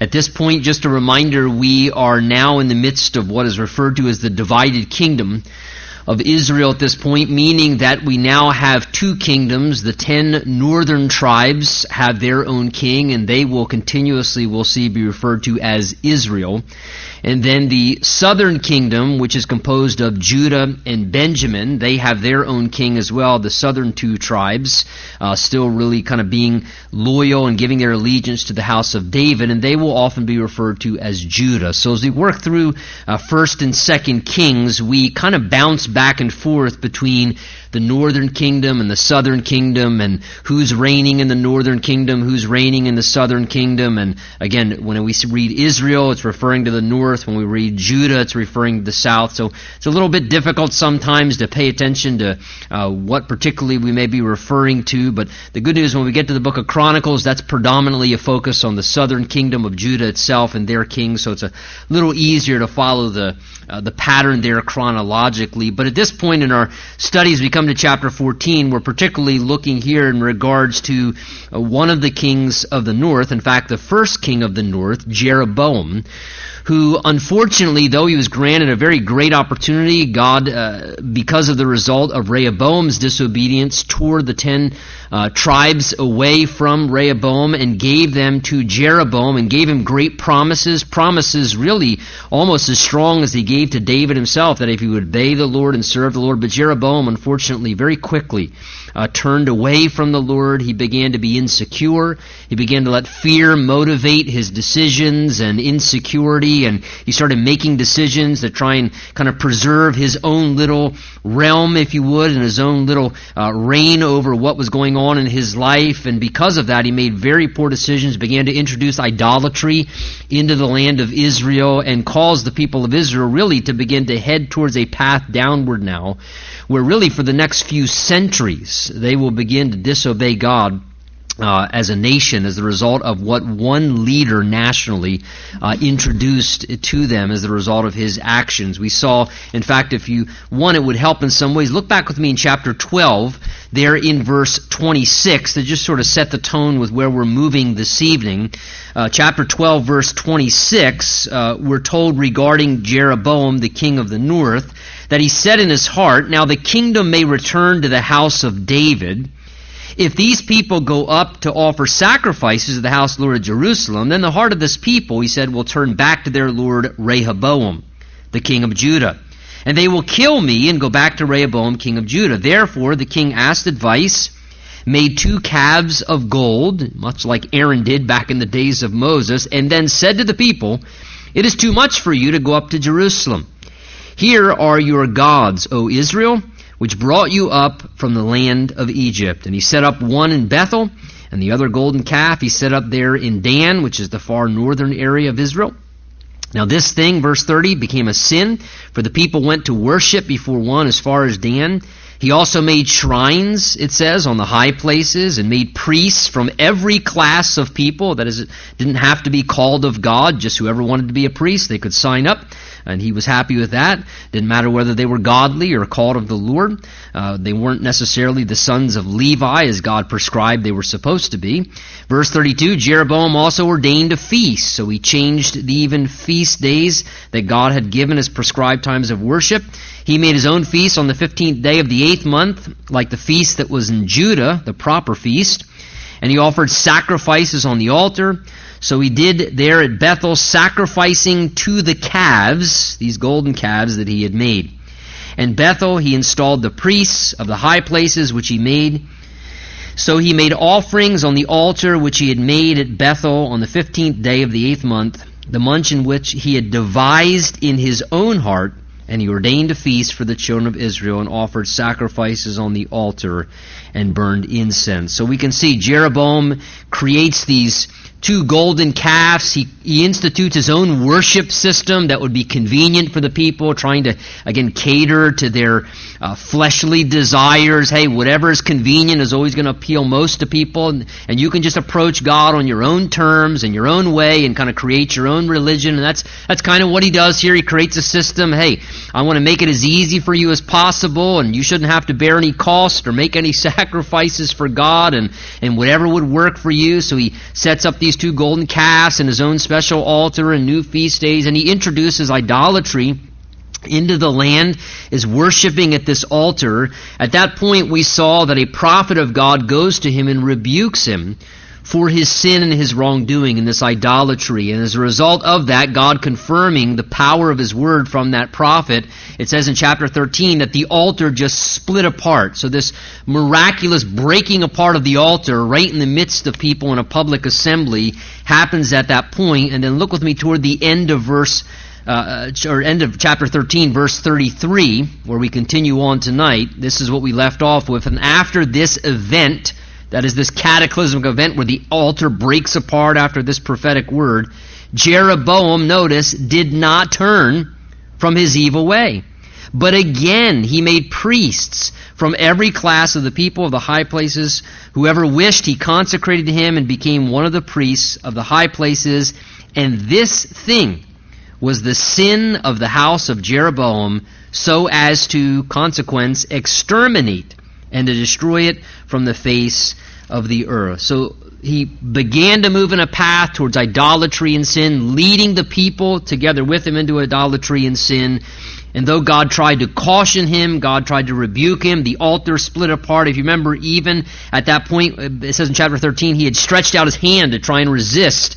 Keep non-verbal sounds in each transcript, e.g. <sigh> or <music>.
At this point, just a reminder, we are now in the midst of what is referred to as the divided kingdom of Israel at this point, meaning that we now have two kingdoms. The ten northern tribes have their own king, and they will continuously, we'll see, be referred to as Israel. And then the southern kingdom, which is composed of Judah and Benjamin, they have their own king as well. The southern two tribes, uh, still really kind of being loyal and giving their allegiance to the house of David, and they will often be referred to as Judah. So as we work through uh, first and second kings, we kind of bounce back and forth between the northern kingdom and the southern kingdom and who's reigning in the northern kingdom, who's reigning in the southern kingdom. And again, when we read Israel, it's referring to the north. When we read Judah, it's referring to the south. So it's a little bit difficult sometimes to pay attention to uh, what particularly we may be referring to. But the good news when we get to the book of Chronicles, that's predominantly a focus on the southern kingdom of Judah itself and their king. So it's a little easier to follow the uh, the pattern there chronologically. But at this point in our studies, we come to chapter 14. We're particularly looking here in regards to uh, one of the kings of the north, in fact, the first king of the north, Jeroboam, who unfortunately, though he was granted a very great opportunity, God, uh, because of the result of Rehoboam's disobedience, tore the ten uh, tribes away from Rehoboam and gave them to Jeroboam and gave him great promises, promises really almost as strong as he gave to David himself, that if he would obey the Lord and serve the Lord. But Jeroboam, unfortunately, very quickly uh, turned away from the Lord. He began to be insecure. He began to let fear motivate his decisions and insecurity, and he started making decisions to try and kind of preserve his own little realm, if you would, and his own little uh, reign over what was going on in his life. And because of that, he made very poor decisions, began to introduce idolatry into the land of Israel, and caused the people of Israel really to begin to head towards a path downward now, where really for the next few centuries they will begin to disobey God uh, as a nation as the result of what one leader nationally uh, introduced to them as the result of his actions. We saw, in fact, if you want, it would help in some ways. Look back with me in chapter 12, there in verse 26, to just sort of set the tone with where we're moving this evening. Uh, chapter 12, verse 26, uh, we're told regarding Jeroboam, the king of the north, that he said in his heart, Now the kingdom may return to the house of David if these people go up to offer sacrifices to the house of the Lord of Jerusalem, then the heart of this people, he said, will turn back to their Lord Rehoboam, the king of Judah. And they will kill me and go back to Rehoboam, king of Judah. Therefore, the king asked advice, made two calves of gold, much like Aaron did back in the days of Moses, and then said to the people, It is too much for you to go up to Jerusalem. Here are your gods, O Israel which brought you up from the land of Egypt. And he set up one in Bethel, and the other golden calf he set up there in Dan, which is the far northern area of Israel. Now, this thing, verse 30, became a sin, for the people went to worship before one as far as Dan. He also made shrines, it says, on the high places and made priests from every class of people. That is, didn't have to be called of God, just whoever wanted to be a priest, they could sign up and he was happy with that. Didn't matter whether they were godly or called of the Lord. Uh, they weren't necessarily the sons of Levi as God prescribed they were supposed to be. Verse 32, Jeroboam also ordained a feast, so he changed the even feast days that God had given as prescribed times of worship. He made his own feast on the 15th day of the eighth month, like the feast that was in Judah, the proper feast. And he offered sacrifices on the altar. So he did there at Bethel, sacrificing to the calves, these golden calves that he had made. And Bethel, he installed the priests of the high places which he made. So he made offerings on the altar which he had made at Bethel on the fifteenth day of the eighth month, the month in which he had devised in his own heart, and he ordained a feast for the children of Israel and offered sacrifices on the altar and burned incense. So we can see Jeroboam creates these two golden calves. He, he institutes his own worship system that would be convenient for the people, trying to, again, cater to their uh, fleshly desires. Hey, whatever is convenient is always going to appeal most to people. And, and you can just approach God on your own terms and your own way and kind of create your own religion. And that's, that's kind of what he does here. He creates a system. Hey, I want to make it as easy for you as possible, and you shouldn't have to bear any cost or make any <laughs> sacrifices for God and, and whatever would work for you. So he sets up these two golden calves and his own special altar and new feast days, and he introduces idolatry into the land, is worshiping at this altar. At that point, we saw that a prophet of God goes to him and rebukes him for his sin and his wrongdoing and this idolatry. And as a result of that, God confirming the power of his word from that prophet, it says in chapter 13 that the altar just split apart. So this miraculous breaking apart of the altar right in the midst of people in a public assembly happens at that point. And then look with me toward the end of verse uh, or end of chapter 13, verse 33, where we continue on tonight. This is what we left off with. And after this event, that is this cataclysmic event where the altar breaks apart after this prophetic word, Jeroboam, notice, did not turn from his evil way. But again, he made priests from every class of the people of the high places. Whoever wished, he consecrated him and became one of the priests of the high places. And this thing was the sin of the house of Jeroboam, so as to consequence exterminate and to destroy it from the face of the earth. So he began to move in a path towards idolatry and sin, leading the people together with him into idolatry and sin. And though God tried to caution him, God tried to rebuke him, the altar split apart. If you remember, even at that point, uh, it says in chapter 13, he had stretched out his hand to try and resist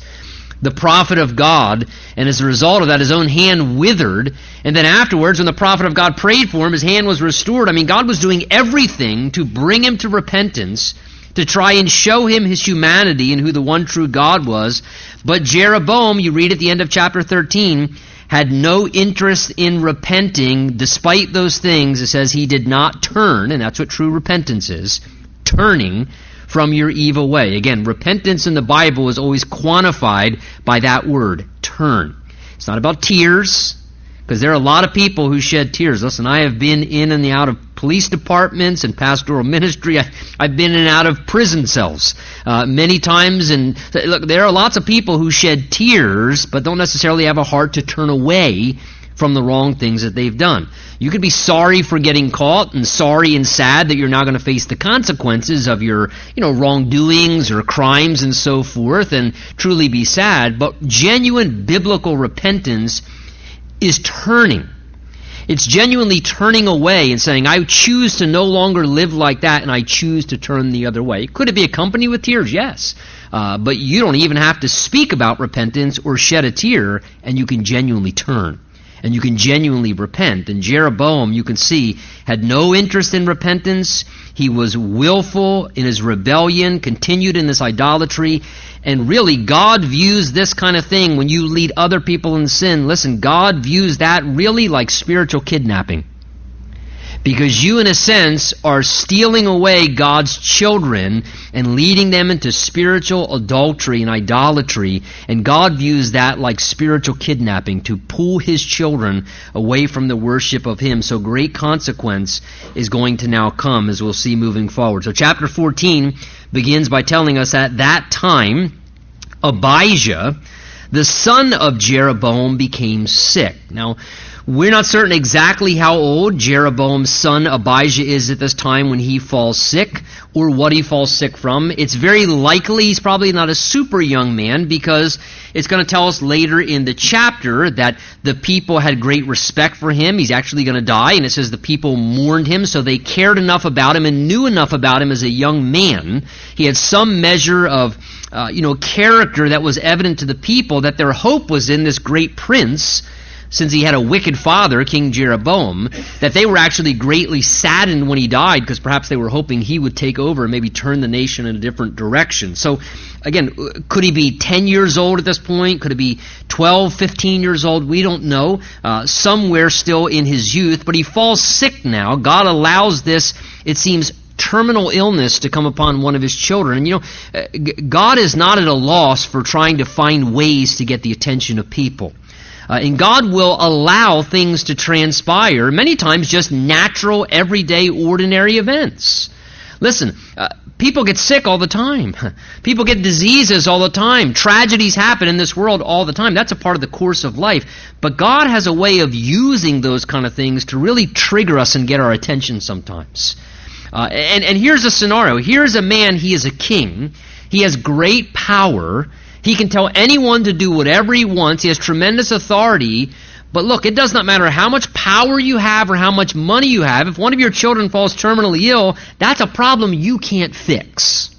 the prophet of God, and as a result of that, his own hand withered. And then afterwards, when the prophet of God prayed for him, his hand was restored. I mean, God was doing everything to bring him to repentance, to try and show him his humanity and who the one true God was. But Jeroboam, you read at the end of chapter 13, had no interest in repenting despite those things. It says he did not turn, and that's what true repentance is turning from your evil way. Again, repentance in the Bible is always quantified by that word, turn. It's not about tears, because there are a lot of people who shed tears. Listen, I have been in and out of police departments and pastoral ministry. I, have been in and out of prison cells uh, many times. And look, there are lots of people who shed tears, but don't necessarily have a heart to turn away from the wrong things that they've done. You could be sorry for getting caught and sorry and sad that you're now going to face the consequences of your, you know, wrongdoings or crimes and so forth and truly be sad, but genuine biblical repentance is turning. It's genuinely turning away and saying, I choose to no longer live like that and I choose to turn the other way. Could it be accompanied with tears? Yes. Uh, but you don't even have to speak about repentance or shed a tear and you can genuinely turn and you can genuinely repent. And Jeroboam, you can see, had no interest in repentance. He was willful in his rebellion, continued in this idolatry. And really, God views this kind of thing when you lead other people in sin. Listen, God views that really like spiritual kidnapping. Because you, in a sense, are stealing away God's children and leading them into spiritual adultery and idolatry. And God views that like spiritual kidnapping to pull his children away from the worship of him. So great consequence is going to now come, as we'll see moving forward. So, chapter 14 begins by telling us at that time, Abijah, the son of Jeroboam, became sick. Now, we're not certain exactly how old Jeroboam's son Abijah is at this time when he falls sick or what he falls sick from. It's very likely he's probably not a super young man because it's going to tell us later in the chapter that the people had great respect for him. He's actually going to die, and it says the people mourned him, so they cared enough about him and knew enough about him as a young man. He had some measure of, uh, you know, character that was evident to the people that their hope was in this great prince since he had a wicked father, King Jeroboam, that they were actually greatly saddened when he died because perhaps they were hoping he would take over and maybe turn the nation in a different direction. So, again, could he be 10 years old at this point? Could he be 12, 15 years old? We don't know. Uh, somewhere still in his youth, but he falls sick now. God allows this, it seems, terminal illness to come upon one of his children. And you know, uh, God is not at a loss for trying to find ways to get the attention of people. Uh, and God will allow things to transpire, many times just natural, everyday, ordinary events. Listen, uh, people get sick all the time. <laughs> People get diseases all the time. Tragedies happen in this world all the time. That's a part of the course of life. But God has a way of using those kind of things to really trigger us and get our attention sometimes. Uh, and, and here's a scenario. Here's a man, he is a king. He has great power. He can tell anyone to do whatever he wants. He has tremendous authority. But look, it does not matter how much power you have or how much money you have. If one of your children falls terminally ill, that's a problem you can't fix.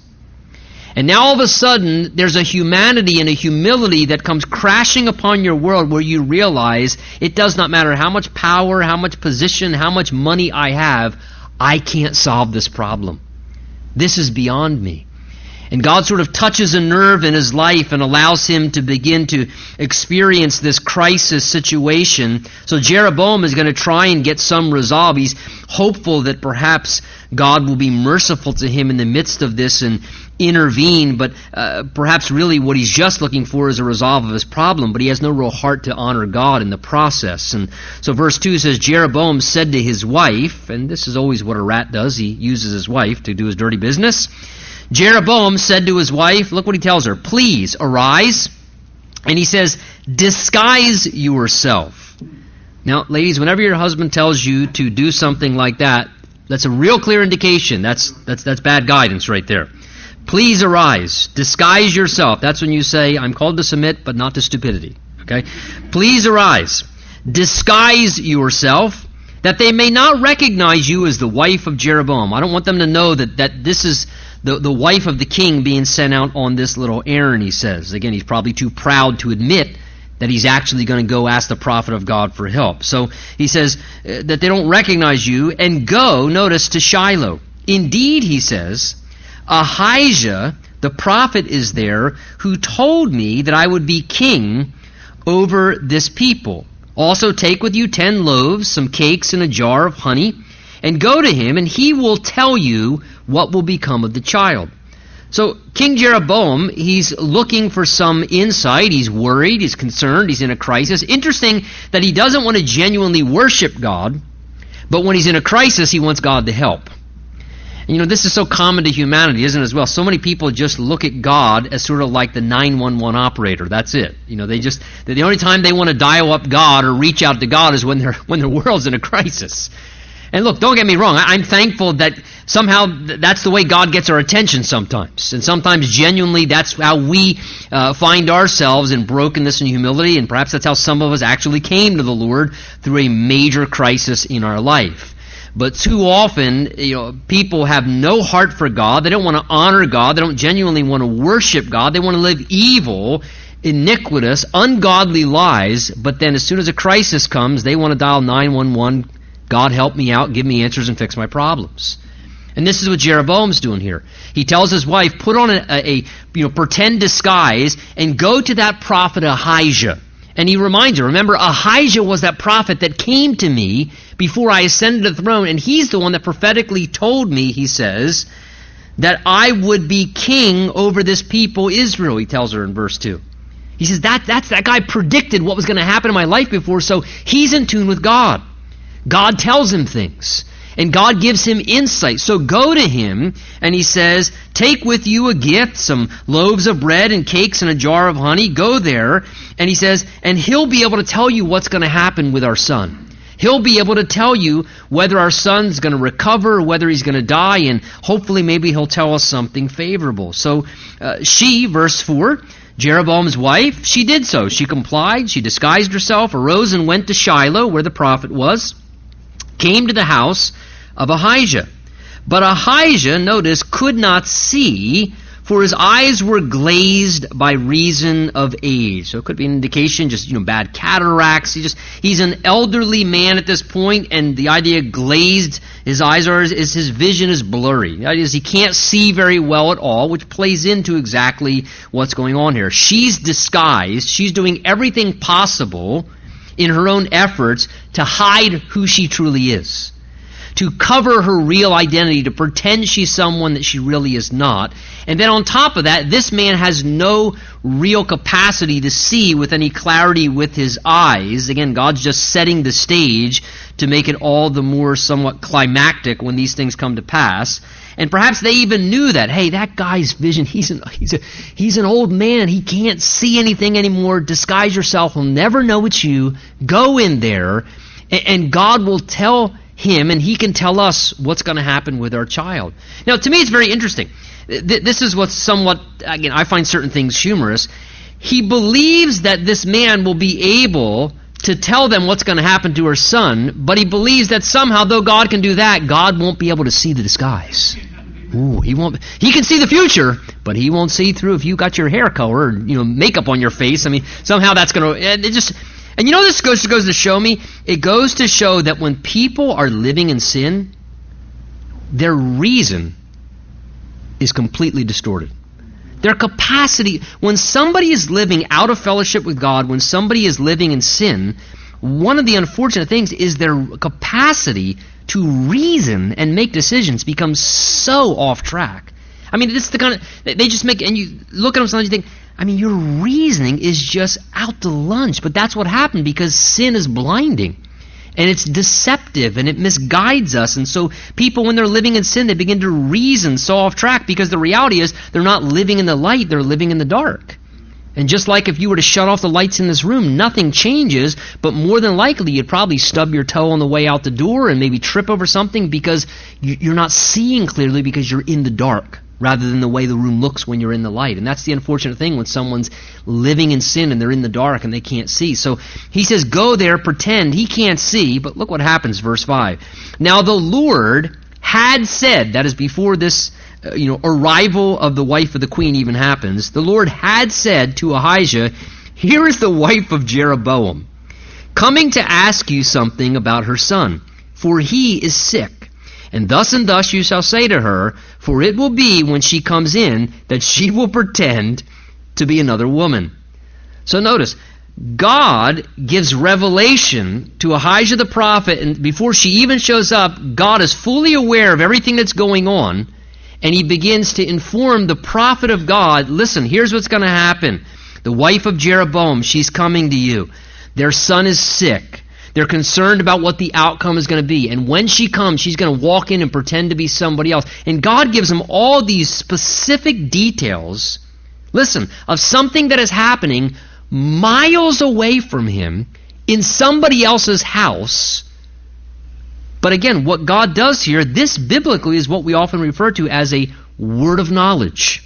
And now all of a sudden, there's a humanity and a humility that comes crashing upon your world where you realize it does not matter how much power, how much position, how much money I have, I can't solve this problem. This is beyond me. And God sort of touches a nerve in his life and allows him to begin to experience this crisis situation. So Jeroboam is going to try and get some resolve. He's hopeful that perhaps God will be merciful to him in the midst of this and intervene, but uh, perhaps really what he's just looking for is a resolve of his problem, but he has no real heart to honor God in the process. And so verse 2 says, Jeroboam said to his wife, and this is always what a rat does, he uses his wife to do his dirty business. Jeroboam said to his wife, look what he tells her, please arise. And he says, disguise yourself. Now, ladies, whenever your husband tells you to do something like that, that's a real clear indication. That's, that's, that's bad guidance right there. Please arise. Disguise yourself. That's when you say, I'm called to submit, but not to stupidity. Okay? Please arise. Disguise yourself that they may not recognize you as the wife of Jeroboam. I don't want them to know that, that this is the, the wife of the king being sent out on this little errand, he says. Again, he's probably too proud to admit that he's actually going to go ask the prophet of God for help. So he says uh, that they don't recognize you and go, notice, to Shiloh. Indeed, he says, Ahijah, the prophet, is there who told me that I would be king over this people. Also, take with you ten loaves, some cakes, and a jar of honey, and go to him, and he will tell you what will become of the child. So, King Jeroboam, he's looking for some insight. He's worried, he's concerned, he's in a crisis. Interesting that he doesn't want to genuinely worship God, but when he's in a crisis, he wants God to help. And, you know, this is so common to humanity, isn't it, as well? So many people just look at God as sort of like the 911 operator. That's it. You know, they just, the only time they want to dial up God or reach out to God is when, they're, <laughs> when their world's in a crisis. And look, don't get me wrong. I'm thankful that somehow that's the way God gets our attention sometimes. And sometimes genuinely that's how we uh, find ourselves in brokenness and humility. And perhaps that's how some of us actually came to the Lord through a major crisis in our life. But too often, you know, people have no heart for God. They don't want to honor God. They don't genuinely want to worship God. They want to live evil, iniquitous, ungodly lives. But then as soon as a crisis comes, they want to dial 911 God help me out, give me answers, and fix my problems. And this is what Jeroboam's doing here. He tells his wife, put on a, a, a, you know pretend disguise and go to that prophet Ahijah. And he reminds her, remember, Ahijah was that prophet that came to me before I ascended the throne, and he's the one that prophetically told me, he says, that I would be king over this people, Israel, he tells her in verse 2. He says, that, that's, that guy predicted what was going to happen in my life before, so he's in tune with God. God tells him things. And God gives him insight. So go to him, and he says, Take with you a gift, some loaves of bread and cakes and a jar of honey. Go there. And he says, And he'll be able to tell you what's going to happen with our son. He'll be able to tell you whether our son's going to recover or whether he's going to die, and hopefully maybe he'll tell us something favorable. So uh, she, verse 4, Jeroboam's wife, she did so. She complied. She disguised herself, arose and went to Shiloh, where the prophet was came to the house of Ahijah. But Ahijah, notice, could not see, for his eyes were glazed by reason of age. So it could be an indication, just you know, bad cataracts. He just he's an elderly man at this point, and the idea glazed his eyes are is his vision is blurry. The idea is he can't see very well at all, which plays into exactly what's going on here. She's disguised. She's doing everything possible in her own efforts to hide who she truly is, to cover her real identity, to pretend she's someone that she really is not. And then on top of that, this man has no real capacity to see with any clarity with his eyes. Again, God's just setting the stage to make it all the more somewhat climactic when these things come to pass. And perhaps they even knew that, hey, that guy's vision, he's an, he's, a, he's an old man. He can't see anything anymore. Disguise yourself. He'll never know it's you. Go in there, and, and God will tell him, and he can tell us what's going to happen with our child. Now, to me, it's very interesting. This is what's somewhat, again, I find certain things humorous. he believes that this man will be able to tell them what's going to happen to her son, but he believes that somehow, though God can do that, God won't be able to see the disguise. Ooh, he won't. He can see the future, but he won't see through if you got your hair color or you know makeup on your face. I mean, somehow that's going to. It just. And you know this goes goes to show me. It goes to show that when people are living in sin, their reason is completely distorted. Their capacity, when somebody is living out of fellowship with God, when somebody is living in sin, one of the unfortunate things is their capacity to reason and make decisions becomes so off track. I mean, this is the kind of, they just make, and you look at them sometimes you think, I mean, your reasoning is just out to lunch. But that's what happened because sin is blinding and it's deceptive and it misguides us. And so people, when they're living in sin, they begin to reason so off track because the reality is they're not living in the light, they're living in the dark. And just like if you were to shut off the lights in this room, nothing changes, but more than likely you'd probably stub your toe on the way out the door and maybe trip over something because you're not seeing clearly because you're in the dark rather than the way the room looks when you're in the light. And that's the unfortunate thing when someone's living in sin and they're in the dark and they can't see. So he says, Go there, pretend he can't see, but look what happens, verse 5. Now the Lord had said, that is before this uh, you know, arrival of the wife of the queen even happens, the Lord had said to Ahijah, Here is the wife of Jeroboam, coming to ask you something about her son, for he is sick. And thus and thus you shall say to her, for it will be when she comes in that she will pretend to be another woman. So notice, God gives revelation to Ahijah the prophet, and before she even shows up, God is fully aware of everything that's going on, and he begins to inform the prophet of God listen, here's what's going to happen. The wife of Jeroboam, she's coming to you. Their son is sick. They're concerned about what the outcome is going to be. And when she comes, she's going to walk in and pretend to be somebody else. And God gives them all these specific details, listen, of something that is happening miles away from him in somebody else's house. But again, what God does here, this biblically is what we often refer to as a word of knowledge.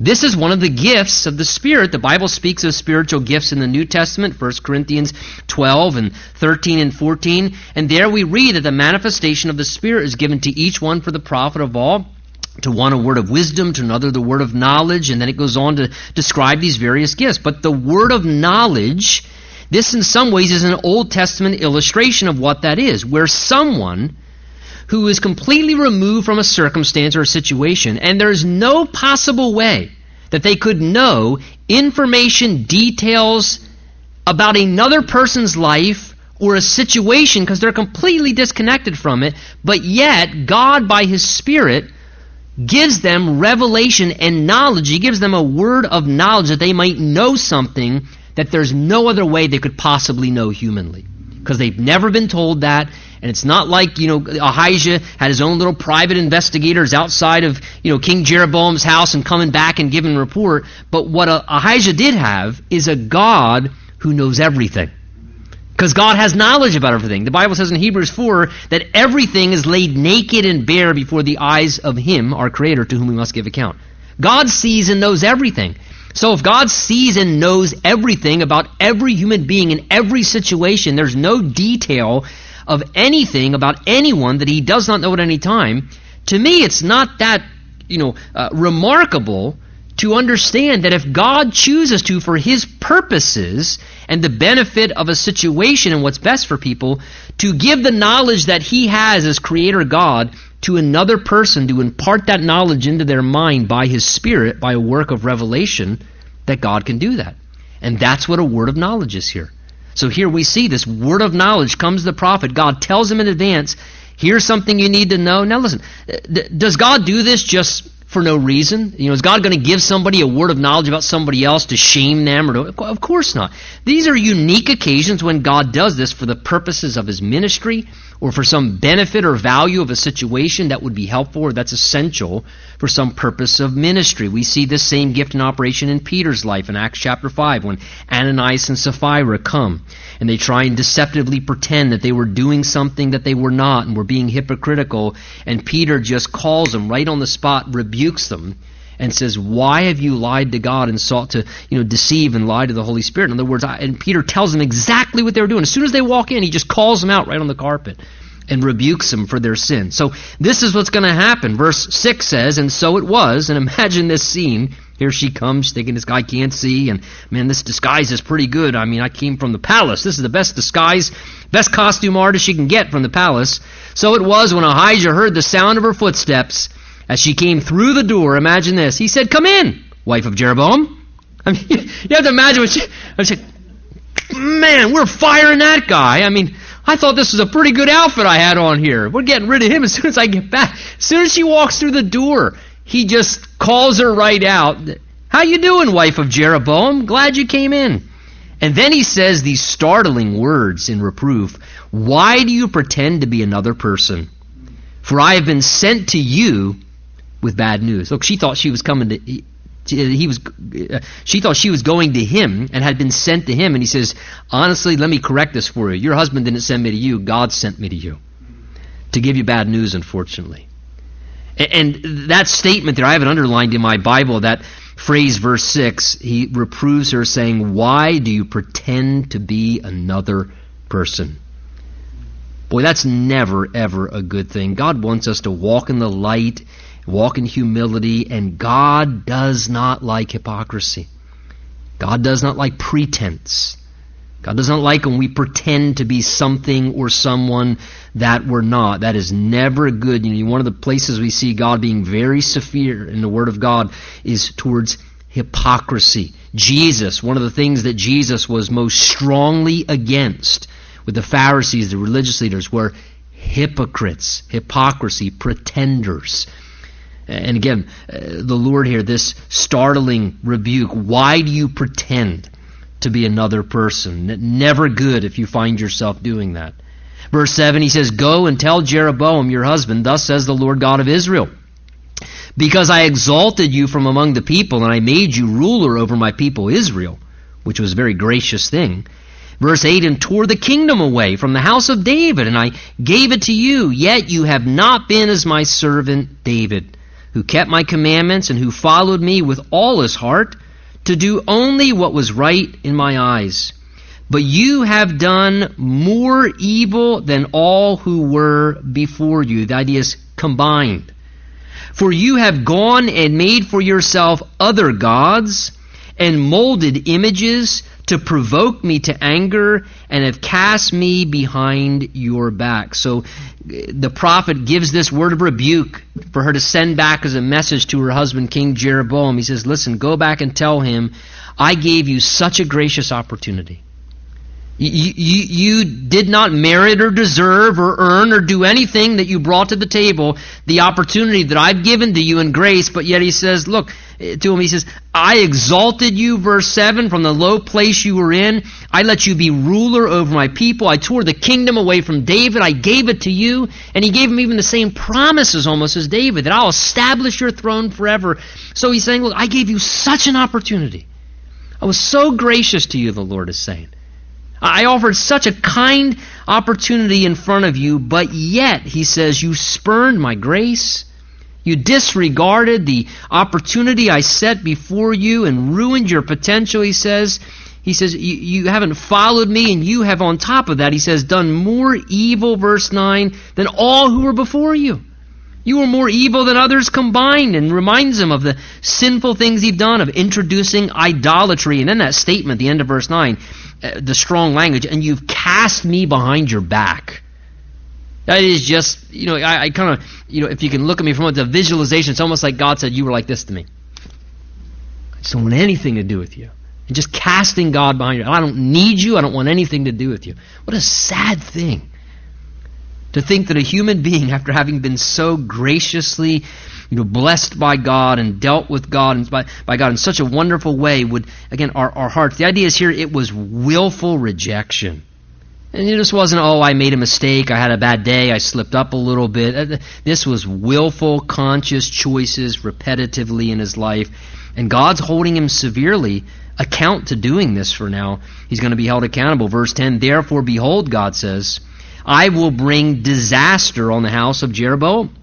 This is one of the gifts of the Spirit. The Bible speaks of spiritual gifts in the New Testament, 1 Corinthians 12 and 13 and 14. And there we read that the manifestation of the Spirit is given to each one for the profit of all. To one, a word of wisdom, to another, the word of knowledge. And then it goes on to describe these various gifts. But the word of knowledge, this in some ways is an Old Testament illustration of what that is, where someone who is completely removed from a circumstance or a situation, and there's no possible way that they could know information, details about another person's life or a situation because they're completely disconnected from it, but yet God, by His Spirit, gives them revelation and knowledge. He gives them a word of knowledge that they might know something that there's no other way they could possibly know humanly. Because they've never been told that, and it's not like, you know, Ahijah had his own little private investigators outside of, you know, King Jeroboam's house and coming back and giving a report. But what Ahijah did have is a God who knows everything. Because God has knowledge about everything. The Bible says in Hebrews 4 that everything is laid naked and bare before the eyes of Him, our Creator, to whom we must give account. God sees and knows everything. So if God sees and knows everything about every human being in every situation, there's no detail of anything about anyone that he does not know at any time, to me it's not that, you know, uh, remarkable to understand that if God chooses to, for his purposes and the benefit of a situation and what's best for people, to give the knowledge that he has as creator God to another person to impart that knowledge into their mind by his spirit, by a work of revelation, that God can do that. And that's what a word of knowledge is here. So here we see this word of knowledge comes to the prophet. God tells him in advance, here's something you need to know. Now listen, does God do this just for no reason? You know, is God going to give somebody a word of knowledge about somebody else to shame them? Or to, of course not. These are unique occasions when God does this for the purposes of his ministry or for some benefit or value of a situation that would be helpful or that's essential for some purpose of ministry. We see this same gift in operation in Peter's life in Acts chapter 5 when Ananias and Sapphira come and they try and deceptively pretend that they were doing something that they were not and were being hypocritical and Peter just calls them right on the spot, rebukes them and says, "Why have you lied to God and sought to, you know, deceive and lie to the Holy Spirit?" In other words, I, and Peter tells them exactly what they were doing. As soon as they walk in, he just calls them out right on the carpet and rebukes them for their sin. So this is what's going to happen. Verse 6 says, And so it was, and imagine this scene. Here she comes, thinking this guy can't see, and man, this disguise is pretty good. I mean, I came from the palace. This is the best disguise, best costume artist she can get from the palace. So it was when Ahijah heard the sound of her footsteps as she came through the door. Imagine this. He said, Come in, wife of Jeroboam. I mean, <laughs> you have to imagine what she, I said, man, we're firing that guy. I mean, I thought this was a pretty good outfit I had on here. We're getting rid of him <laughs> as soon as I get back. As soon as she walks through the door, he just calls her right out. How you doing, wife of Jeroboam? Glad you came in. And then he says these startling words in reproof. Why do you pretend to be another person? For I have been sent to you with bad news. Look, she thought she was coming to he was uh, she thought she was going to him and had been sent to him. And he says honestly let me correct this for you. Your husband didn't send me to you. God sent me to you to give you bad news unfortunately. And that statement there i have it underlined in my bible that phrase verse 6 he reproves her saying why do you pretend to be another person? Boy that's never ever a good thing. God wants us to walk in the light walk in humility, and God does not like hypocrisy. God does not like pretense. God does not like when we pretend to be something or someone that we're not. That is never good. You know, one of the places we see God being very severe in the Word of God is towards hypocrisy. Jesus, one of the things that Jesus was most strongly against with the Pharisees, the religious leaders, were hypocrites, hypocrisy, pretenders. And again, uh, the Lord here, this startling rebuke. Why do you pretend to be another person? Never good if you find yourself doing that. Verse 7, he says, Go and tell Jeroboam your husband, thus says the Lord God of Israel. Because I exalted you from among the people, and I made you ruler over my people Israel, which was a very gracious thing. Verse 8, and tore the kingdom away from the house of David, and I gave it to you, yet you have not been as my servant David who kept my commandments and who followed me with all his heart to do only what was right in my eyes. But you have done more evil than all who were before you. The idea is combined. For you have gone and made for yourself other gods and molded images to provoke me to anger and have cast me behind your back. So uh, the prophet gives this word of rebuke for her to send back as a message to her husband, King Jeroboam. He says, Listen, go back and tell him, I gave you such a gracious opportunity. You, you, you, did not merit or deserve or earn or do anything that you brought to the table, the opportunity that I've given to you in grace, but yet he says, look, eh, to him, he says, I exalted you, verse 7, from the low place you were in. I let you be ruler over my people. I tore the kingdom away from David. I gave it to you. And he gave him even the same promises almost as David, that I'll establish your throne forever. So he's saying, look, I gave you such an opportunity. I was so gracious to you, the Lord is saying. I offered such a kind opportunity in front of you, but yet, he says, you spurned my grace. You disregarded the opportunity I set before you and ruined your potential, he says. He says, you, haven't followed me, and you have on top of that, he says, done more evil, verse 9, than all who were before you. You were more evil than others combined, and reminds him of the sinful things he'd done, of introducing idolatry. And then that statement, the end of verse 9, uh, the strong language, and you've cast me behind your back. That is just, you know, I, I kind of, you know, if you can look at me from the visualization, it's almost like God said, You were like this to me. I just don't want anything to do with you. And just casting God behind you. I don't need you. I don't want anything to do with you. What a sad thing to think that a human being, after having been so graciously you know, blessed by God and dealt with God and by, by God in such a wonderful way would, again, our, our hearts. The idea is here it was willful rejection. And it just wasn't, oh, I made a mistake, I had a bad day, I slipped up a little bit. Uh, this was willful, conscious choices repetitively in his life. And God's holding him severely account to doing this for now. He's going to be held accountable. Verse 10 Therefore, behold, God says, I will bring disaster on the house of Jeroboam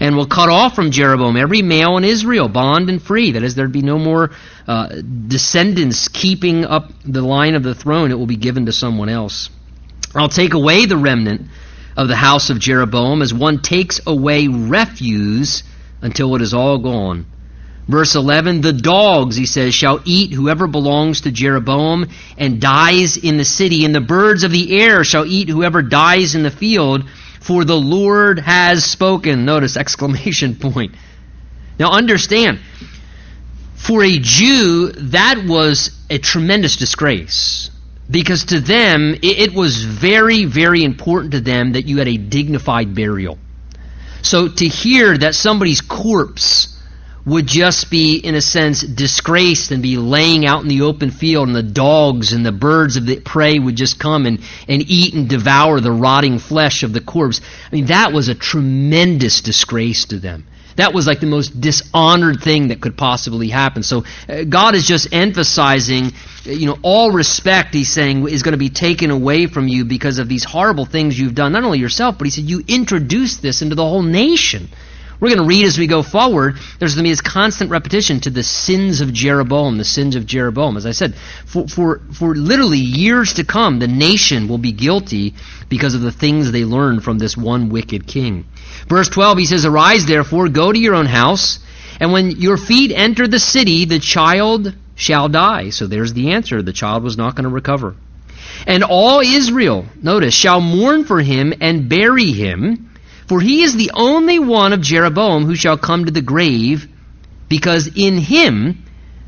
and will cut off from Jeroboam every male in Israel, bond and free. That is, there'd be no more uh, descendants keeping up the line of the throne. It will be given to someone else. I'll take away the remnant of the house of Jeroboam as one takes away refuse until it is all gone. Verse 11, the dogs, he says, shall eat whoever belongs to Jeroboam and dies in the city, and the birds of the air shall eat whoever dies in the field, for the Lord has spoken. Notice <laughs> exclamation point. Now understand, for a Jew, that was a tremendous disgrace. Because to them, it, was very, very important to them that you had a dignified burial. So to hear that somebody's corpse would just be, in a sense, disgraced and be laying out in the open field, and the dogs and the birds of the prey would just come and, and eat and devour the rotting flesh of the corpse. I mean, that was a tremendous disgrace to them. That was like the most dishonored thing that could possibly happen. So uh, God is just emphasizing, uh, you know, all respect, he's saying, is going to be taken away from you because of these horrible things you've done, not only yourself, but he said, you introduced this into the whole nation. We're going to read as we go forward. There's going to be this constant repetition to the sins of Jeroboam, the sins of Jeroboam. As I said, for, for, for literally years to come, the nation will be guilty because of the things they learned from this one wicked king. Verse 12, he says, Arise therefore, go to your own house, and when your feet enter the city, the child shall die. So there's the answer. The child was not going to recover. And all Israel, notice, shall mourn for him and bury him for he is the only one of Jeroboam who shall come to the grave, because in him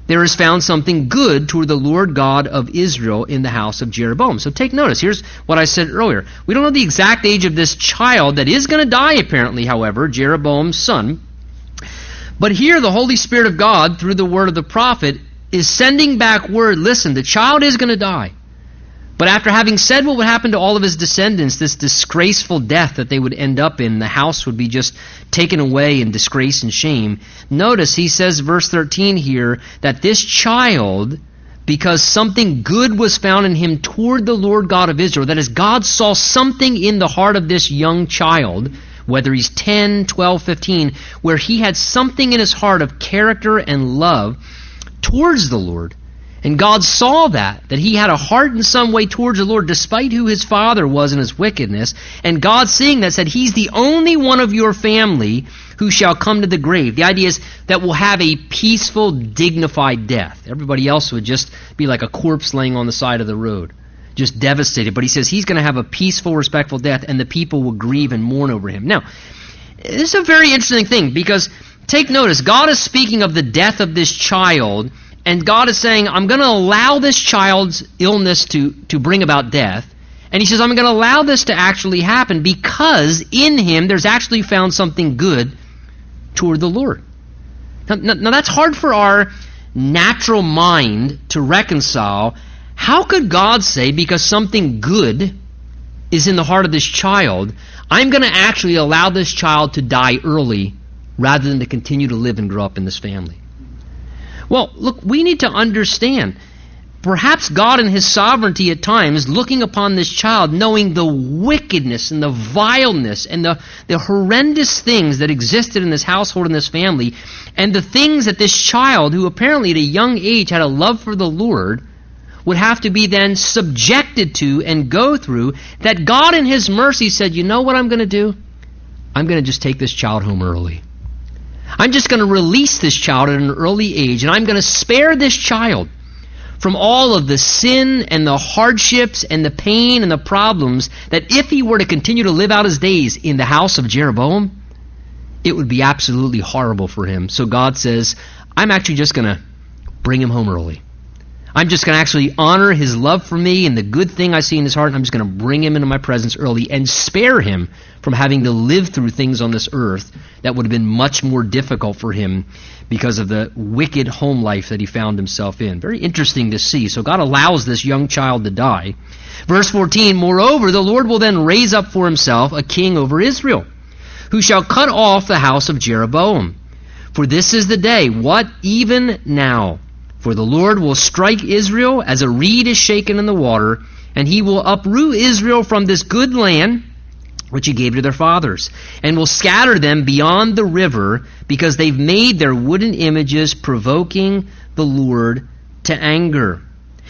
there is found something good toward the Lord God of Israel in the house of Jeroboam. So take notice. Here's what I said earlier. We don't know the exact age of this child that is going to die, apparently, however, Jeroboam's son. But here the Holy Spirit of God, through the word of the prophet, is sending back word listen, the child is going to die. But after having said what would happen to all of his descendants, this disgraceful death that they would end up in, the house would be just taken away in disgrace and shame. Notice he says, verse 13 here, that this child, because something good was found in him toward the Lord God of Israel, that is, God saw something in the heart of this young child, whether he's 10, 12, 15, where he had something in his heart of character and love towards the Lord and God saw that, that he had a heart in some way towards the Lord, despite who his father was and his wickedness. And God seeing that said, He's the only one of your family who shall come to the grave. The idea is that will have a peaceful, dignified death. Everybody else would just be like a corpse laying on the side of the road, just devastated. But he says he's going to have a peaceful, respectful death, and the people will grieve and mourn over him. Now, this is a very interesting thing because take notice, God is speaking of the death of this child and God is saying, I'm going to allow this child's illness to, to bring about death. And he says, I'm going to allow this to actually happen because in him there's actually found something good toward the Lord. Now, now, now that's hard for our natural mind to reconcile. How could God say, because something good is in the heart of this child, I'm going to actually allow this child to die early rather than to continue to live and grow up in this family? Well, look, we need to understand. Perhaps God in His sovereignty at times, looking upon this child, knowing the wickedness and the vileness and the, the horrendous things that existed in this household and this family, and the things that this child, who apparently at a young age had a love for the Lord, would have to be then subjected to and go through, that God in His mercy said, You know what I'm going to do? I'm going to just take this child home early. I'm just going to release this child at an early age, and I'm going to spare this child from all of the sin and the hardships and the pain and the problems that if he were to continue to live out his days in the house of Jeroboam, it would be absolutely horrible for him. So God says, I'm actually just going to bring him home early. I'm just going to actually honor his love for me and the good thing I see in his heart. And I'm just going to bring him into my presence early and spare him from having to live through things on this earth that would have been much more difficult for him because of the wicked home life that he found himself in. Very interesting to see. So God allows this young child to die. Verse 14, Moreover, the Lord will then raise up for himself a king over Israel, who shall cut off the house of Jeroboam. For this is the day, what even now? For the Lord will strike Israel as a reed is shaken in the water, and he will uproot Israel from this good land which he gave to their fathers, and will scatter them beyond the river, because they've made their wooden images provoking the Lord to anger.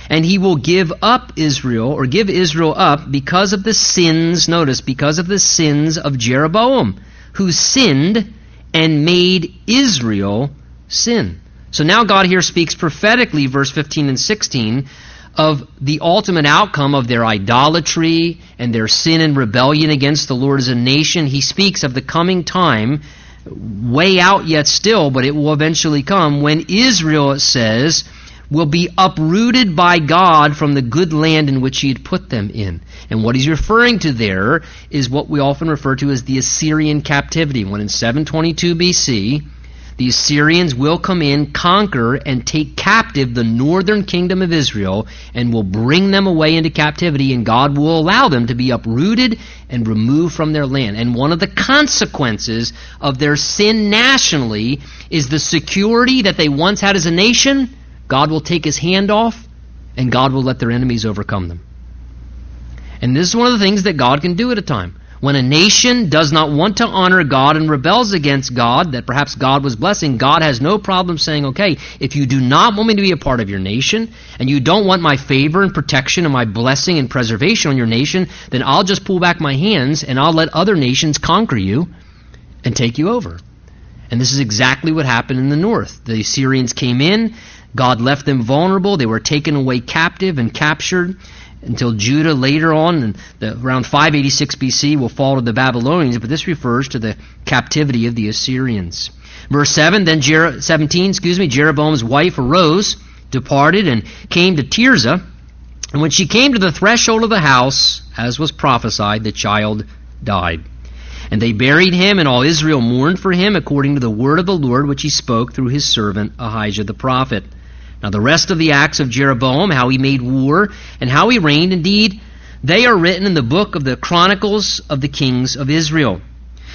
And he will give up Israel, or give Israel up, because of the sins, notice, because of the sins of Jeroboam, who sinned and made Israel sin. So now God here speaks prophetically, verse 15 and 16, of the ultimate outcome of their idolatry and their sin and rebellion against the Lord as a nation. He speaks of the coming time, way out yet still, but it will eventually come, when Israel, it says, will be uprooted by God from the good land in which he had put them in. And what he's referring to there is what we often refer to as the Assyrian captivity, when in 722 BC, the Assyrians will come in, conquer, and take captive the northern kingdom of Israel and will bring them away into captivity, and God will allow them to be uprooted and removed from their land. And one of the consequences of their sin nationally is the security that they once had as a nation. God will take his hand off, and God will let their enemies overcome them. And this is one of the things that God can do at a time. When a nation does not want to honor God and rebels against God, that perhaps God was blessing, God has no problem saying, okay, if you do not want me to be a part of your nation, and you don't want my favor and protection and my blessing and preservation on your nation, then I'll just pull back my hands and I'll let other nations conquer you and take you over. And this is exactly what happened in the north. The Assyrians came in, God left them vulnerable, they were taken away captive and captured until Judah later on, in the, around 586 BC, will fall to the Babylonians, but this refers to the captivity of the Assyrians. Verse 7, then Jer- 17, excuse me, Jeroboam's wife arose, departed, and came to Tirzah. And when she came to the threshold of the house, as was prophesied, the child died. And they buried him, and all Israel mourned for him according to the word of the Lord which he spoke through his servant Ahijah the prophet. Now, the rest of the acts of Jeroboam, how he made war, and how he reigned, indeed, they are written in the book of the Chronicles of the Kings of Israel.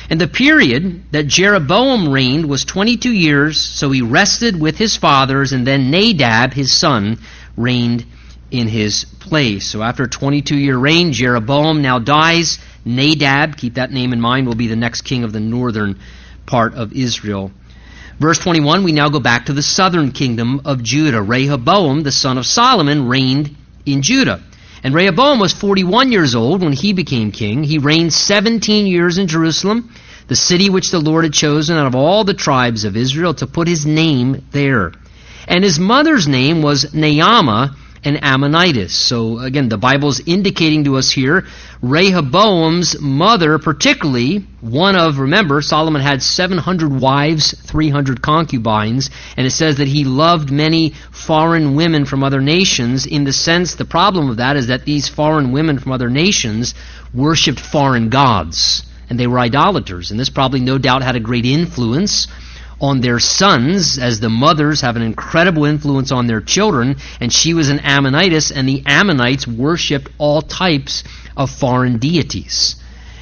And the period that Jeroboam reigned was 22 years, so he rested with his fathers, and then Nadab, his son, reigned in his place. So after a 22 year reign, Jeroboam now dies. Nadab, keep that name in mind, will be the next king of the northern part of Israel. Verse 21, we now go back to the southern kingdom of Judah. Rehoboam, the son of Solomon, reigned in Judah. And Rehoboam was 41 years old when he became king. He reigned 17 years in Jerusalem, the city which the Lord had chosen out of all the tribes of Israel to put his name there. And his mother's name was Naamah, an Ammonitess. So again, the Bible's indicating to us here Rehoboam's mother, particularly one of, remember, Solomon had 700 wives, 300 concubines, and it says that he loved many foreign women from other nations. In the sense, the problem of that is that these foreign women from other nations worshipped foreign gods, and they were idolaters. And this probably, no doubt, had a great influence on their sons, as the mothers have an incredible influence on their children, and she was an Ammonitess, and the Ammonites worshipped all types of foreign deities.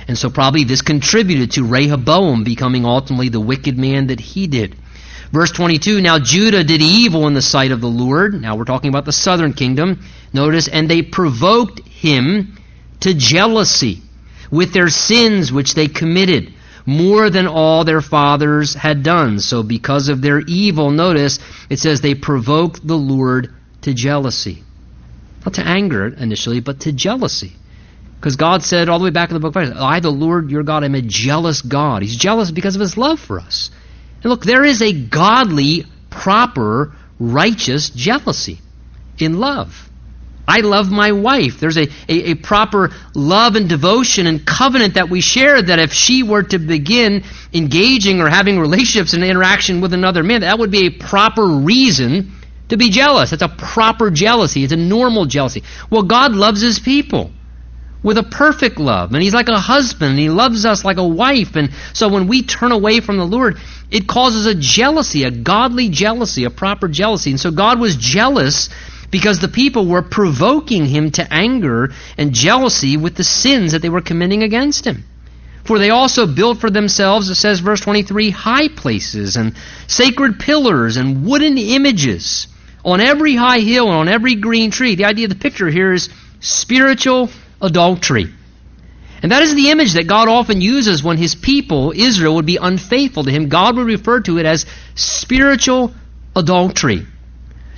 And so probably this contributed to Rehoboam becoming ultimately the wicked man that he did. Verse 22, now Judah did evil in the sight of the Lord. Now we're talking about the southern kingdom. Notice, and they provoked him to jealousy with their sins which they committed more than all their fathers had done. So because of their evil, notice it says they provoked the Lord to jealousy. Not to anger initially, but to jealousy. Because God said all the way back in the book of Isaiah, I, the Lord your God, am a jealous God. He's jealous because of his love for us. And look, there is a godly, proper, righteous jealousy in love. I love my wife. There's a, a, a, proper love and devotion and covenant that we share that if she were to begin engaging or having relationships and interaction with another man, that would be a proper reason to be jealous. That's a proper jealousy. It's a normal jealousy. Well, God loves his people with a perfect love. And he's like a husband. And he loves us like a wife. And so when we turn away from the Lord, it causes a jealousy, a godly jealousy, a proper jealousy. And so God was jealous because the people were provoking him to anger and jealousy with the sins that they were committing against him. For they also built for themselves, it says, verse 23, high places and sacred pillars and wooden images on every high hill and on every green tree. The idea of the picture here is spiritual adultery. And that is the image that God often uses when his people, Israel, would be unfaithful to him. God would refer to it as spiritual adultery.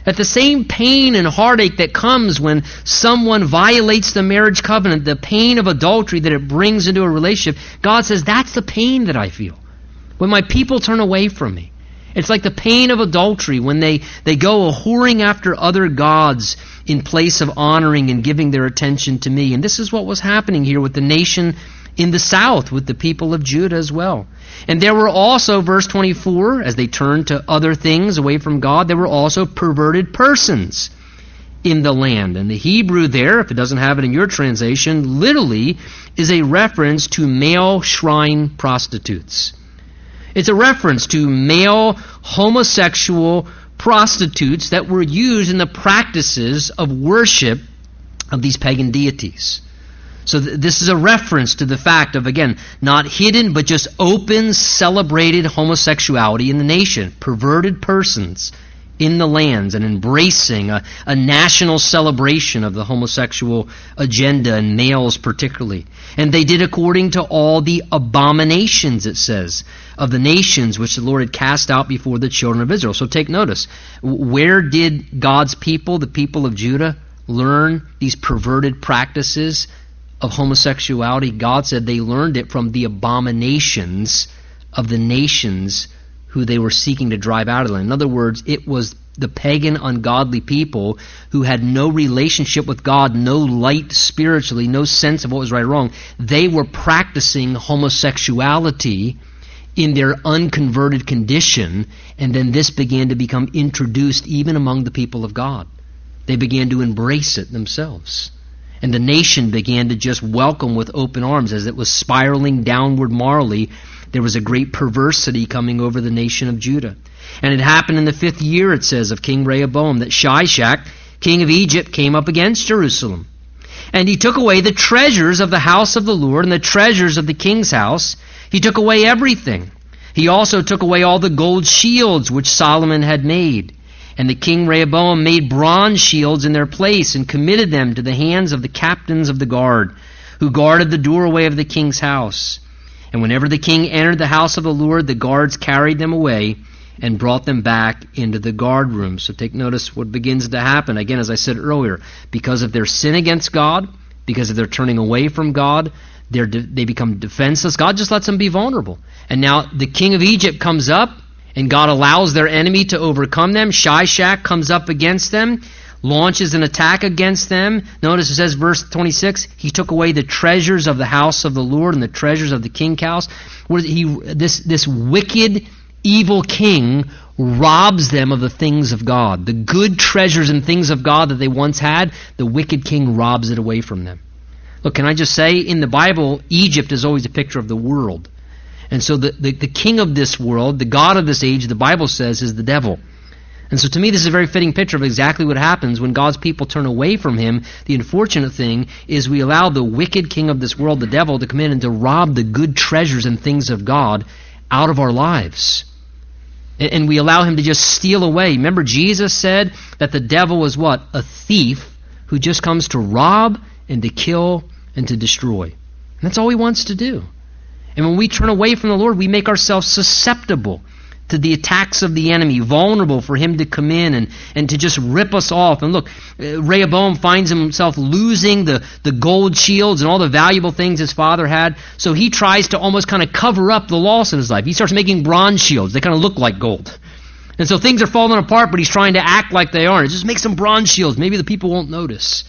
That the same pain and heartache that comes when someone violates the marriage covenant, the pain of adultery that it brings into a relationship, God says, that's the pain that I feel. When my people turn away from me. It's like the pain of adultery when they, they go a whoring after other gods in place of honoring and giving their attention to me. And this is what was happening here with the nation in the south, with the people of Judah as well. And there were also, verse 24, as they turned to other things away from God, there were also perverted persons in the land. And the Hebrew there, if it doesn't have it in your translation, literally is a reference to male shrine prostitutes. It's a reference to male homosexual prostitutes that were used in the practices of worship of these pagan deities. So th- this is a reference to the fact of, again, not hidden, but just open, celebrated homosexuality in the nation. Perverted persons in the lands and embracing a, a national celebration of the homosexual agenda and males particularly. And they did according to all the abominations, it says, of the nations which the Lord had cast out before the children of Israel. So take notice. Where did God's people, the people of Judah, learn these perverted practices? Of homosexuality, God said they learned it from the abominations of the nations who they were seeking to drive out of them. In other words, it was the pagan, ungodly people who had no relationship with God, no light spiritually, no sense of what was right or wrong. They were practicing homosexuality in their unconverted condition, and then this began to become introduced even among the people of God. They began to embrace it themselves. And the nation began to just welcome with open arms as it was spiraling downward morally. There was a great perversity coming over the nation of Judah. And it happened in the fifth year, it says, of King Rehoboam, that Shishak, king of Egypt, came up against Jerusalem. And he took away the treasures of the house of the Lord and the treasures of the king's house. He took away everything. He also took away all the gold shields which Solomon had made. And the king Rehoboam made bronze shields in their place and committed them to the hands of the captains of the guard, who guarded the doorway of the king's house. And whenever the king entered the house of the Lord, the guards carried them away and brought them back into the guard room. So take notice what begins to happen. Again, as I said earlier, because of their sin against God, because of their turning away from God, they become defenseless. God just lets them be vulnerable. And now the king of Egypt comes up and God allows their enemy to overcome them. Shishak comes up against them, launches an attack against them. Notice it says, verse 26, he took away the treasures of the house of the Lord and the treasures of the king's house. He, this, this wicked, evil king robs them of the things of God. The good treasures and things of God that they once had, the wicked king robs it away from them. Look, can I just say, in the Bible, Egypt is always a picture of the world. And so the, the, the, king of this world, the God of this age, the Bible says, is the devil. And so to me, this is a very fitting picture of exactly what happens when God's people turn away from him. The unfortunate thing is we allow the wicked king of this world, the devil, to come in and to rob the good treasures and things of God out of our lives. And, we allow him to just steal away. Remember, Jesus said that the devil was what? A thief who just comes to rob and to kill and to destroy. And that's all he wants to do. And when we turn away from the Lord, we make ourselves susceptible to the attacks of the enemy, vulnerable for him to come in and, and to just rip us off. And look, uh, Rehoboam finds himself losing the, the gold shields and all the valuable things his father had. So he tries to almost kind of cover up the loss in his life. He starts making bronze shields. They kind of look like gold. And so things are falling apart, but he's trying to act like they aren't. Just make some bronze shields. Maybe the people won't notice.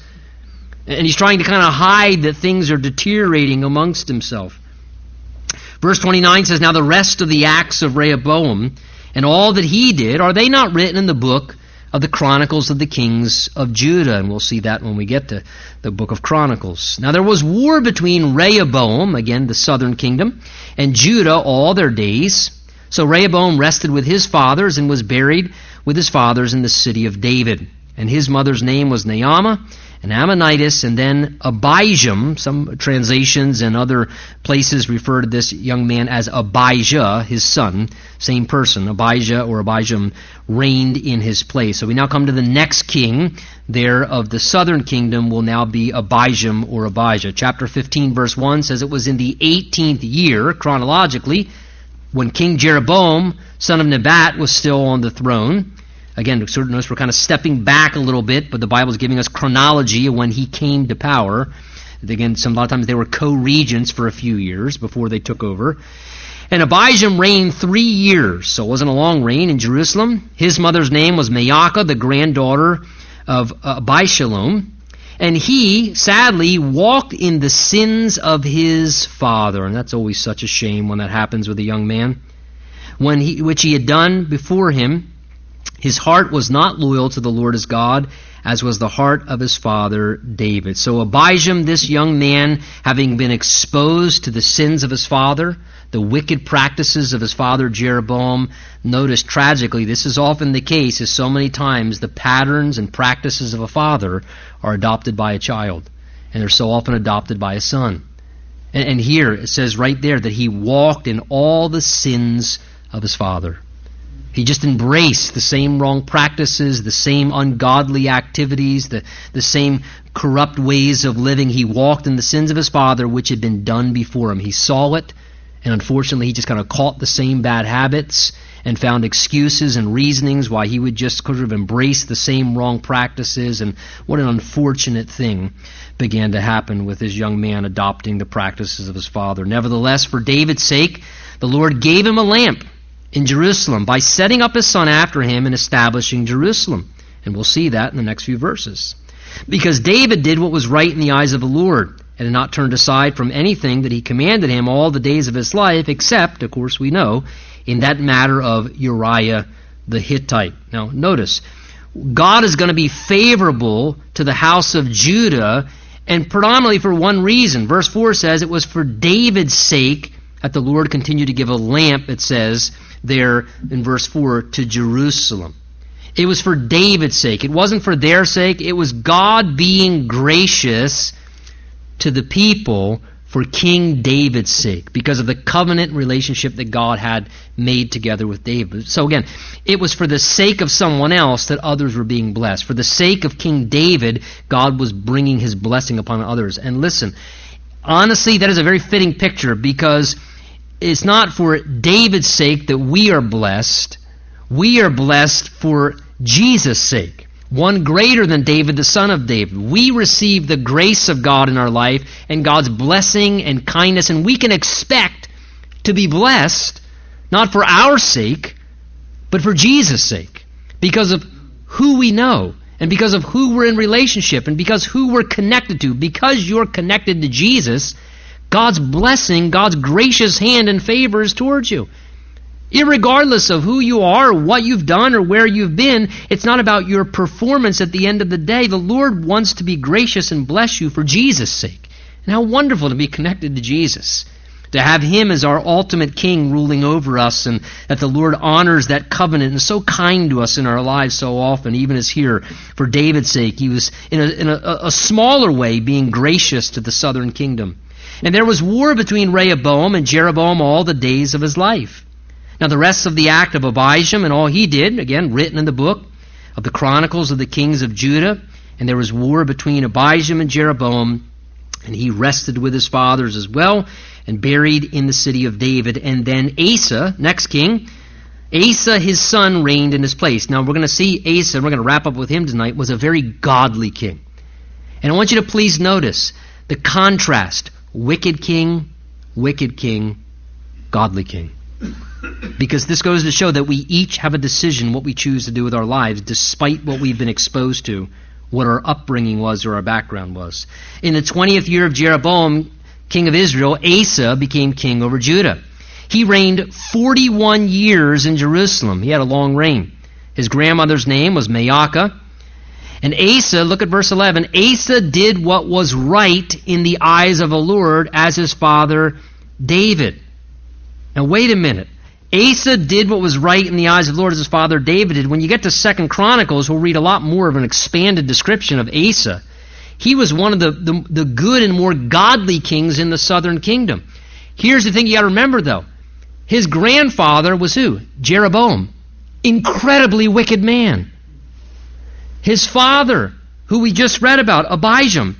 And he's trying to kind of hide that things are deteriorating amongst himself. Verse 29 says, Now the rest of the acts of Rehoboam and all that he did, are they not written in the book of the Chronicles of the Kings of Judah? And we'll see that when we get to the book of Chronicles. Now there was war between Rehoboam, again the southern kingdom, and Judah all their days. So Rehoboam rested with his fathers and was buried with his fathers in the city of David. And his mother's name was Naamah, and Ammonitess, and then Abijam. Some translations and other places refer to this young man as Abijah, his son. Same person. Abijah or Abijam reigned in his place. So we now come to the next king there of the southern kingdom will now be Abijam or Abijah. Chapter 15, verse 1 says it was in the 18th year, chronologically, when King Jeroboam, son of Nebat, was still on the throne. Again, sort of notice we're kind of stepping back a little bit, but the Bible is giving us chronology of when he came to power. Again, some a lot of times they were co-regents for a few years before they took over. And Abijam reigned three years, so it wasn't a long reign in Jerusalem. His mother's name was Maacah, the granddaughter of uh, Abishalom. And he, sadly, walked in the sins of his father. And that's always such a shame when that happens with a young man. When he, which he had done before him, his heart was not loyal to the Lord his God, as was the heart of his father David. So Abijam, this young man, having been exposed to the sins of his father, the wicked practices of his father Jeroboam, notice tragically, this is often the case, as so many times the patterns and practices of a father are adopted by a child, and they're so often adopted by a son. And here it says right there that he walked in all the sins of his father. He just embraced the same wrong practices, the same ungodly activities, the, the same corrupt ways of living. He walked in the sins of his father, which had been done before him. He saw it, and unfortunately, he just kind of caught the same bad habits and found excuses and reasonings why he would just sort of embrace the same wrong practices. And what an unfortunate thing began to happen with this young man adopting the practices of his father. Nevertheless, for David's sake, the Lord gave him a lamp in Jerusalem by setting up his son after him and establishing Jerusalem. And we'll see that in the next few verses. Because David did what was right in the eyes of the Lord and had not turned aside from anything that he commanded him all the days of his life, except, of course, we know, in that matter of Uriah the Hittite. Now, notice, God is going to be favorable to the house of Judah, and predominantly for one reason. Verse 4 says it was for David's sake that the Lord continued to give a lamp, it says there in verse 4, to Jerusalem. It was for David's sake. It wasn't for their sake. It was God being gracious to the people for King David's sake, because of the covenant relationship that God had made together with David. So again, it was for the sake of someone else that others were being blessed. For the sake of King David, God was bringing his blessing upon others. And listen, honestly, that is a very fitting picture because it's not for David's sake that we are blessed. We are blessed for Jesus' sake. One greater than David, the son of David. We receive the grace of God in our life and God's blessing and kindness, and we can expect to be blessed not for our sake, but for Jesus' sake. Because of who we know, and because of who we're in relationship, and because who we're connected to. Because you're connected to Jesus, God's blessing, God's gracious hand and favor is towards you. Irregardless of who you are, what you've done, or where you've been, it's not about your performance at the end of the day. The Lord wants to be gracious and bless you for Jesus' sake. And how wonderful to be connected to Jesus. To have Him as our ultimate King ruling over us, and that the Lord honors that covenant and is so kind to us in our lives so often, even as here, for David's sake, He was in a, in a, a smaller way being gracious to the southern kingdom. And there was war between Rehoboam and Jeroboam all the days of his life. Now, the rest of the act of Abijam and all he did, again, written in the book of the Chronicles of the Kings of Judah, and there was war between Abijam and Jeroboam, and he rested with his fathers as well, and buried in the city of David. And then Asa, next king, Asa, his son, reigned in his place. Now, we're going to see Asa, and we're going to wrap up with him tonight, was a very godly king. And I want you to please notice the contrast wicked king, wicked king, godly king. Because this goes to show that we each have a decision what we choose to do with our lives, despite what we've been exposed to, what our upbringing was or our background was. In the 20th year of Jeroboam, king of Israel, Asa became king over Judah. He reigned 41 years in Jerusalem. He had a long reign. His grandmother's name was Maacah. And Asa, look at verse 11. Asa did what was right in the eyes of the Lord as his father David. Now, wait a minute. Asa did what was right in the eyes of the Lord as his father David did. When you get to Second Chronicles, we'll read a lot more of an expanded description of Asa. He was one of the, the, the good and more godly kings in the southern kingdom. Here's the thing you got to remember, though. His grandfather was who? Jeroboam. Incredibly wicked man. His father, who we just read about, Abijam,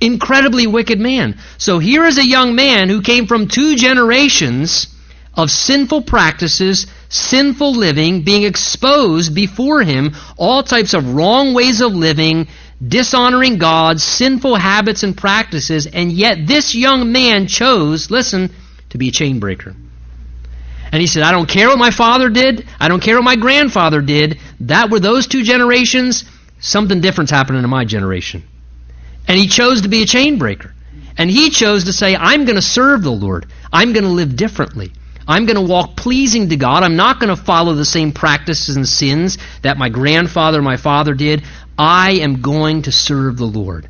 incredibly wicked man. So here is a young man who came from two generations of sinful practices, sinful living, being exposed before him, all types of wrong ways of living, dishonoring God, sinful habits and practices, and yet this young man chose, listen, to be a chain breaker. And he said, I don't care what my father did, I don't care what my grandfather did. That were those two generations, something different's happening in my generation. And he chose to be a chain breaker. And he chose to say, I'm going to serve the Lord. I'm going to live differently. I'm going to walk pleasing to God. I'm not going to follow the same practices and sins that my grandfather, and my father did. I am going to serve the Lord.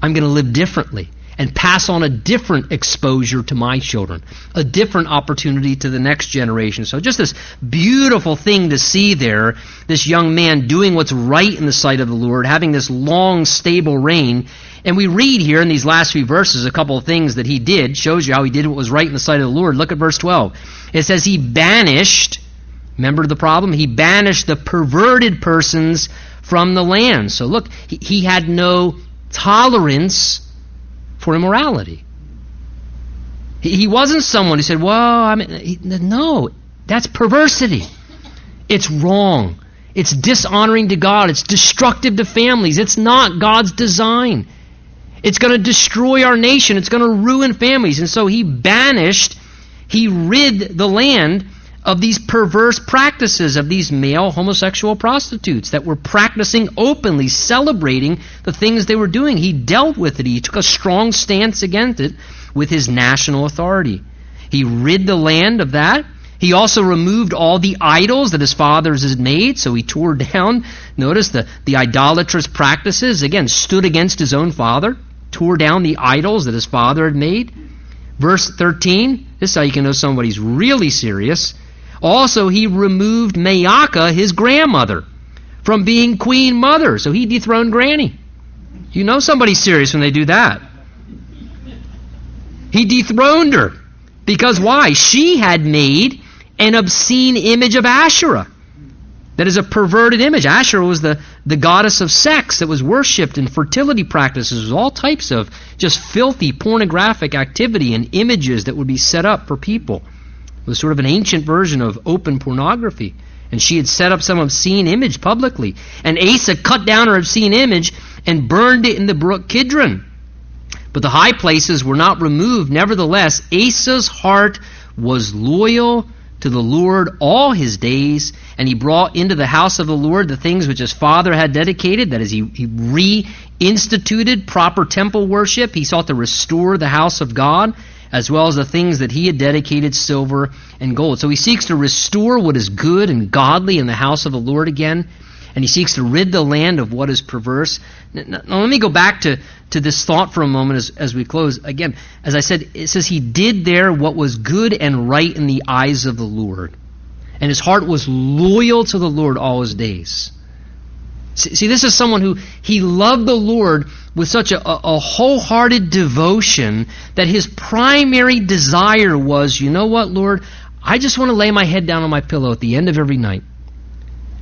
I'm going to live differently and pass on a different exposure to my children, a different opportunity to the next generation. So just this beautiful thing to see there, this young man doing what's right in the sight of the Lord, having this long, stable reign, and we read here in these last few verses a couple of things that he did, shows you how he did what was right in the sight of the Lord. Look at verse 12. It says he banished, remember the problem? He banished the perverted persons from the land. So look, he, he had no tolerance for immorality. He, wasn't someone who said, well, I mean, no, that's perversity. It's wrong. It's dishonoring to God. It's destructive to families. It's not God's design. It's going to destroy our nation. It's going to ruin families. And so he banished, he rid the land of these perverse practices of these male homosexual prostitutes that were practicing openly, celebrating the things they were doing. He dealt with it. He took a strong stance against it with his national authority. He rid the land of that. He also removed all the idols that his fathers had made, so he tore <laughs> down, notice the, the idolatrous practices, again, stood against his own father tore down the idols that his father had made. Verse 13, this is how you can know somebody's really serious. Also, he removed Maacah, his grandmother, from being queen mother. So he dethroned Granny. You know somebody's serious when they do that. He dethroned her. Because why? She had made an obscene image of Asherah that is a perverted image. Asherah was the, the goddess of sex that was worshipped in fertility practices, all types of just filthy pornographic activity and images that would be set up for people. Was sort of an ancient version of open pornography. And she had set up some obscene image publicly. And Asa cut down her obscene image and burned it in the brook Kidron. But the high places were not removed. Nevertheless, Asa's heart was loyal to the Lord all his days, and he brought into the house of the Lord the things which his father had dedicated. That is, he, he reinstituted proper temple worship. He sought to restore the house of God, as well as the things that he had dedicated, silver and gold. So he seeks to restore what is good and godly in the house of the Lord again and he seeks to rid the land of what is perverse. Now, let me go back to, to this thought for a moment as, as we close. Again, as I said, it says he did there what was good and right in the eyes of the Lord. And his heart was loyal to the Lord all his days. See, this is someone who he loved the Lord with such a, a wholehearted devotion that his primary desire was, you know what, Lord? I just want to lay my head down on my pillow at the end of every night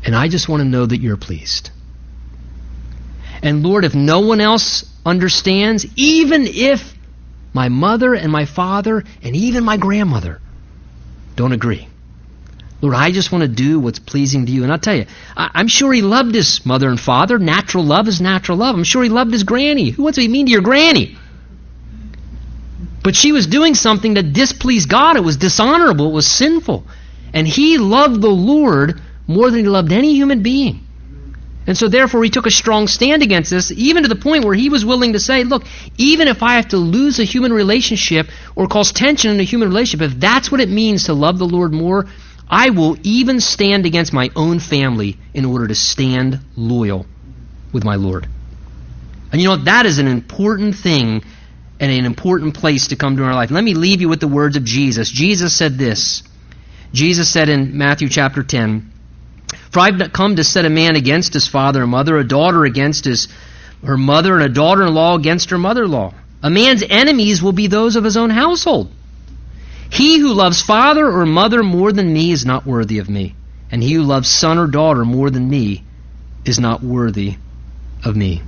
and I just want to know that you're pleased. And Lord, if no one else understands, even if my mother and my father and even my grandmother don't agree, Lord, I just want to do what's pleasing to you. And I'll tell you, I, am sure he loved his mother and father. Natural love is natural love. I'm sure he loved his granny. Who wants to be mean to your granny? But she was doing something that displeased God. It was dishonorable. It was sinful. And he loved the Lord more than he loved any human being. And so, therefore, he took a strong stand against this, even to the point where he was willing to say, Look, even if I have to lose a human relationship or cause tension in a human relationship, if that's what it means to love the Lord more, I will even stand against my own family in order to stand loyal with my Lord. And you know, that is an important thing and an important place to come to in our life. Let me leave you with the words of Jesus. Jesus said this. Jesus said in Matthew chapter 10, for I've not come to set a man against his father and mother, a daughter against his her mother and a daughter in law against her mother in law. A man's enemies will be those of his own household. He who loves father or mother more than me is not worthy of me, and he who loves son or daughter more than me is not worthy of me.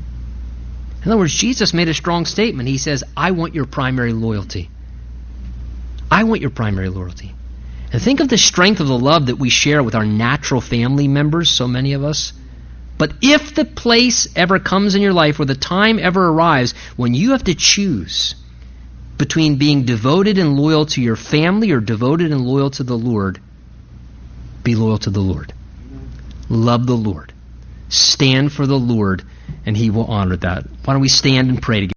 In other words, Jesus made a strong statement. He says, I want your primary loyalty. I want your primary loyalty. And think of the strength of the love that we share with our natural family members, so many of us. But if the place ever comes in your life or the time ever arrives when you have to choose between being devoted and loyal to your family or devoted and loyal to the Lord, be loyal to the Lord. Love the Lord. Stand for the Lord, and He will honor that. Why don't we stand and pray together?